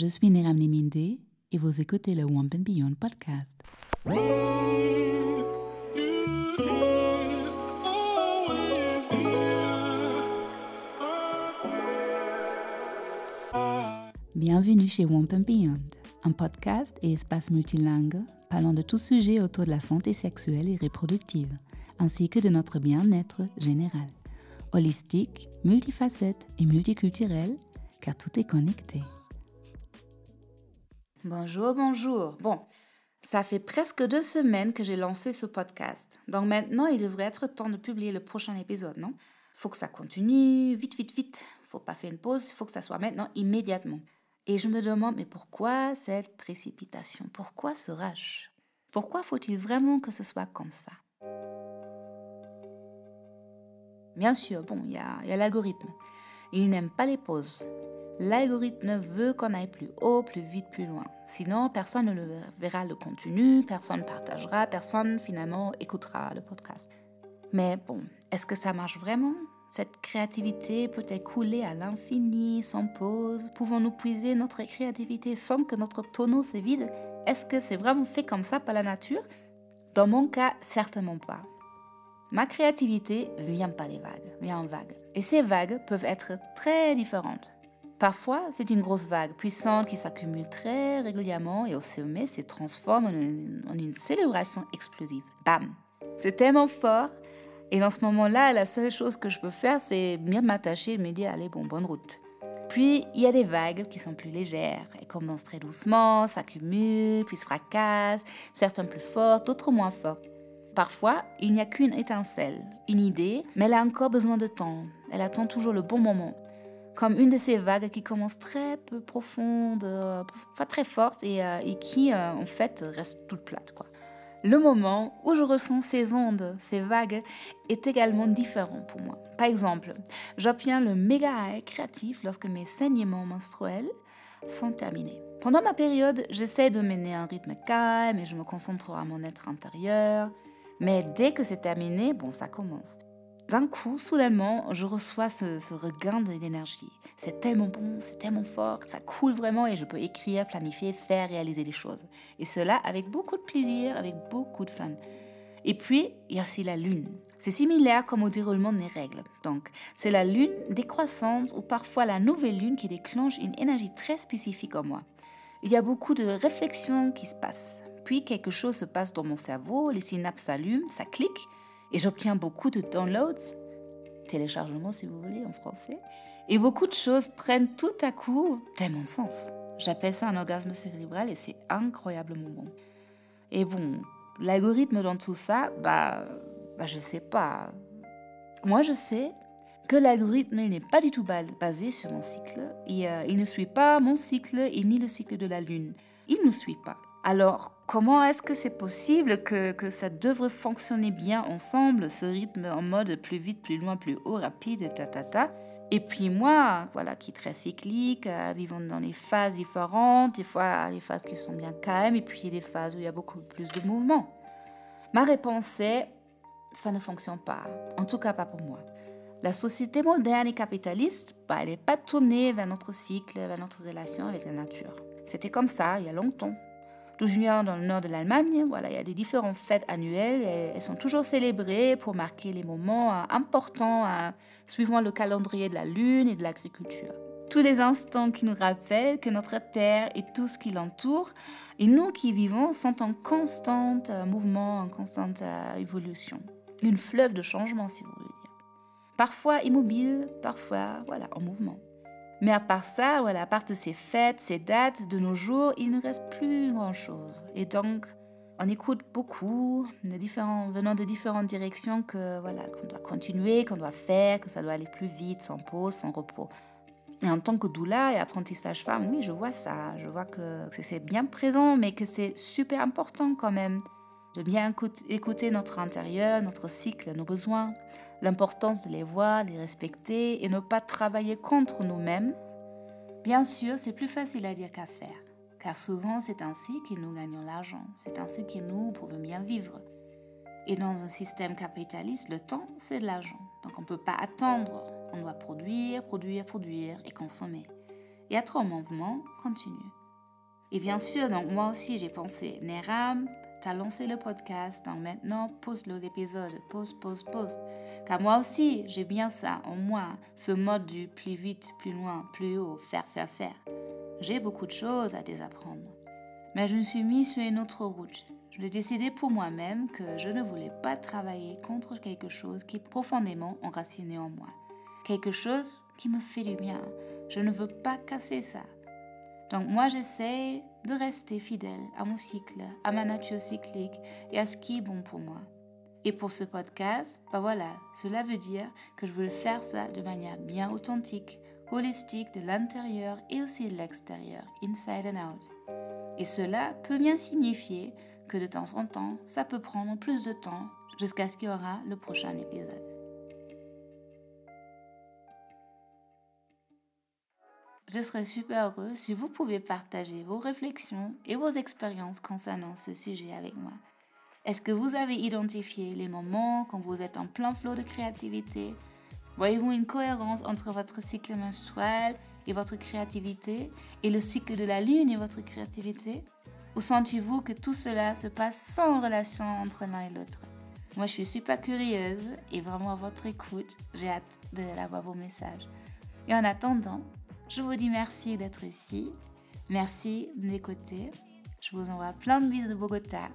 Je suis Néramni Minde et vous écoutez le Wamp and Beyond podcast. Bienvenue chez Wamp and Beyond, un podcast et espace multilingue parlant de tout sujet autour de la santé sexuelle et reproductive, ainsi que de notre bien-être général. Holistique, multifacette et multiculturel, car tout est connecté. Bonjour, bonjour. Bon, ça fait presque deux semaines que j'ai lancé ce podcast. Donc maintenant, il devrait être temps de publier le prochain épisode, non? Faut que ça continue, vite, vite, vite. Faut pas faire une pause, faut que ça soit maintenant, immédiatement. Et je me demande, mais pourquoi cette précipitation? Pourquoi ce rush Pourquoi faut-il vraiment que ce soit comme ça? Bien sûr, bon, il y a l'algorithme. Il n'aime pas les pauses. L'algorithme veut qu'on aille plus haut, plus vite, plus loin. Sinon, personne ne verra le contenu, personne ne partagera, personne finalement écoutera le podcast. Mais bon, est-ce que ça marche vraiment? Cette créativité peut-elle couler à l'infini, sans pause? Pouvons-nous puiser notre créativité sans que notre tonneau se vide Est-ce que c'est vraiment fait comme ça par la nature? Dans mon cas, certainement pas. Ma créativité vient pas des vagues, vient en vagues. Et ces vagues peuvent être très différentes. Parfois, c'est une grosse vague puissante qui s'accumule très régulièrement et au sommet se transforme en une, célébration explosive. Bam C'est tellement fort et dans ce moment-là, la seule chose que je peux faire, c'est bien m'attacher et me dire, allez, bon, bonne route. Puis, il y a des vagues qui sont plus légères. Elles commencent très doucement, s'accumulent, puis se fracassent, certaines plus fortes, d'autres moins fortes. Parfois, il n'y a qu'une étincelle, une idée, mais elle a encore besoin de temps. Elle attend toujours le bon moment comme une de ces vagues qui commence très peu profonde, euh, pas très forte et, euh, qui euh, en fait reste toute plate. Le moment où je ressens ces ondes, ces vagues, est également différent pour moi. Par exemple, j'obtiens le méga high créatif lorsque mes saignements menstruels sont terminés. Pendant ma période, j'essaie de mener un rythme calme et je me concentre à mon être intérieur. Mais dès que c'est terminé, bon, ça commence d'un coup, soudainement, je reçois ce, regain d'énergie. C'est tellement bon, c'est tellement fort, ça coule vraiment et je peux écrire, planifier, faire, réaliser des choses. Et cela avec beaucoup de plaisir, avec beaucoup de fun. Et puis, il y a aussi la lune. C'est similaire comme au déroulement des règles. Donc, c'est la lune décroissante ou parfois la nouvelle lune qui déclenche une énergie très spécifique en moi. Il y a beaucoup de réflexions qui se passent. Puis quelque chose se passe dans mon cerveau, les synapses s'allument, ça clique et j'obtiens beaucoup de downloads, téléchargements si vous voulez en français. Et beaucoup de choses prennent tout à coup tellement de sens. J'appelle ça un orgasme cérébral et c'est incroyablement bon. Et bon, l'algorithme dans tout ça, bah, bah je sais pas. Moi, je sais que l'algorithme n'est pas du tout basé sur mon cycle. Euh, il ne suit pas mon cycle et ni le cycle de la Lune. Il ne suit pas. Alors, comment est-ce que c'est possible que, ça devrait fonctionner bien ensemble, ce rythme en mode plus vite, plus loin, plus haut, rapide, ta ta Et puis moi, voilà, qui est très cyclique, euh, vivant dans des phases différentes, des fois des phases qui sont bien calmes, et puis des phases où il y a beaucoup plus de mouvement. Ma réponse est, ça ne fonctionne pas, en tout cas pas pour moi. La société moderne et capitaliste, bah, elle n'est pas tournée vers notre cycle, vers notre relation avec la nature. C'était comme ça il y a longtemps. D'où je viens dans le nord de l'Allemagne, voilà, il y a des différentes fêtes annuelles et elles sont toujours célébrées pour marquer les moments euh, importants euh, suivant le calendrier de la lune et de l'agriculture. Tous les instants qui nous rappellent que notre terre et tout ce qui l'entoure et nous qui vivons sont en constant euh, mouvement, en constante évolution. Une fleuve de changement, si vous voulez dire. Parfois immobile, parfois voilà, en mouvement. Mais à part ça, voilà, à part de ces fêtes, ces dates, de nos jours, il ne reste plus grand-chose. Et donc, on écoute beaucoup, différents, venant de différentes directions, que voilà, qu'on doit continuer, qu'on doit faire, que ça doit aller plus vite, sans pause, sans repos. Et en tant que doula et apprentissage femme, oui, je vois ça. Je vois que c'est bien présent, mais que c'est super important quand même de bien écouter notre intérieur, notre cycle, nos besoins, l'importance de les voir, les respecter et ne pas travailler contre nous-mêmes. Bien sûr, c'est plus facile à dire qu'à faire, car souvent c'est ainsi que nous gagnons l'argent, c'est ainsi que nous pouvons bien vivre. Et dans un système capitaliste, le temps, c'est de l'argent. Donc on ne peut pas attendre, on doit produire, produire, produire et consommer. et être en mouvement continu. Et bien sûr, donc moi aussi j'ai pensé, Neram, t'as lancé le podcast, donc maintenant pose l'épisode, pose, pose, pose. Car moi aussi j'ai bien ça en moi, ce mode du plus vite, plus loin, plus haut, faire, faire, faire. J'ai beaucoup de choses à désapprendre. Mais je me suis mis sur une autre route. Je l'ai décidé pour moi-même que je ne voulais pas travailler contre quelque chose qui est profondément enraciné en moi. Quelque chose qui me fait du bien. Je ne veux pas casser ça. Donc moi j'essaie de rester fidèle à mon cycle, à ma nature cyclique et à ce qui est bon pour moi. Et pour ce podcast, bah voilà, cela veut dire que je veux faire ça de manière bien authentique, holistique de l'intérieur et aussi de l'extérieur, inside and out. Et cela peut bien signifier que de temps en temps, ça peut prendre plus de temps jusqu'à ce qu'il y aura le prochain épisode. Je serais super heureux si vous pouvez partager vos réflexions et vos expériences concernant ce sujet avec moi. Est-ce que vous avez identifié les moments quand vous êtes en plein flot de créativité? Voyez-vous une cohérence entre votre cycle menstruel et votre créativité et le cycle de la lune et votre créativité? Ou sentez-vous que tout cela se passe sans relation entre l'un et l'autre? Moi, je suis super curieuse et vraiment à votre écoute. J'ai hâte de l'avoir vos messages. Et en attendant, je vous dis merci d'être ici. Merci de m'écouter. Je vous envoie plein de bisous de Bogota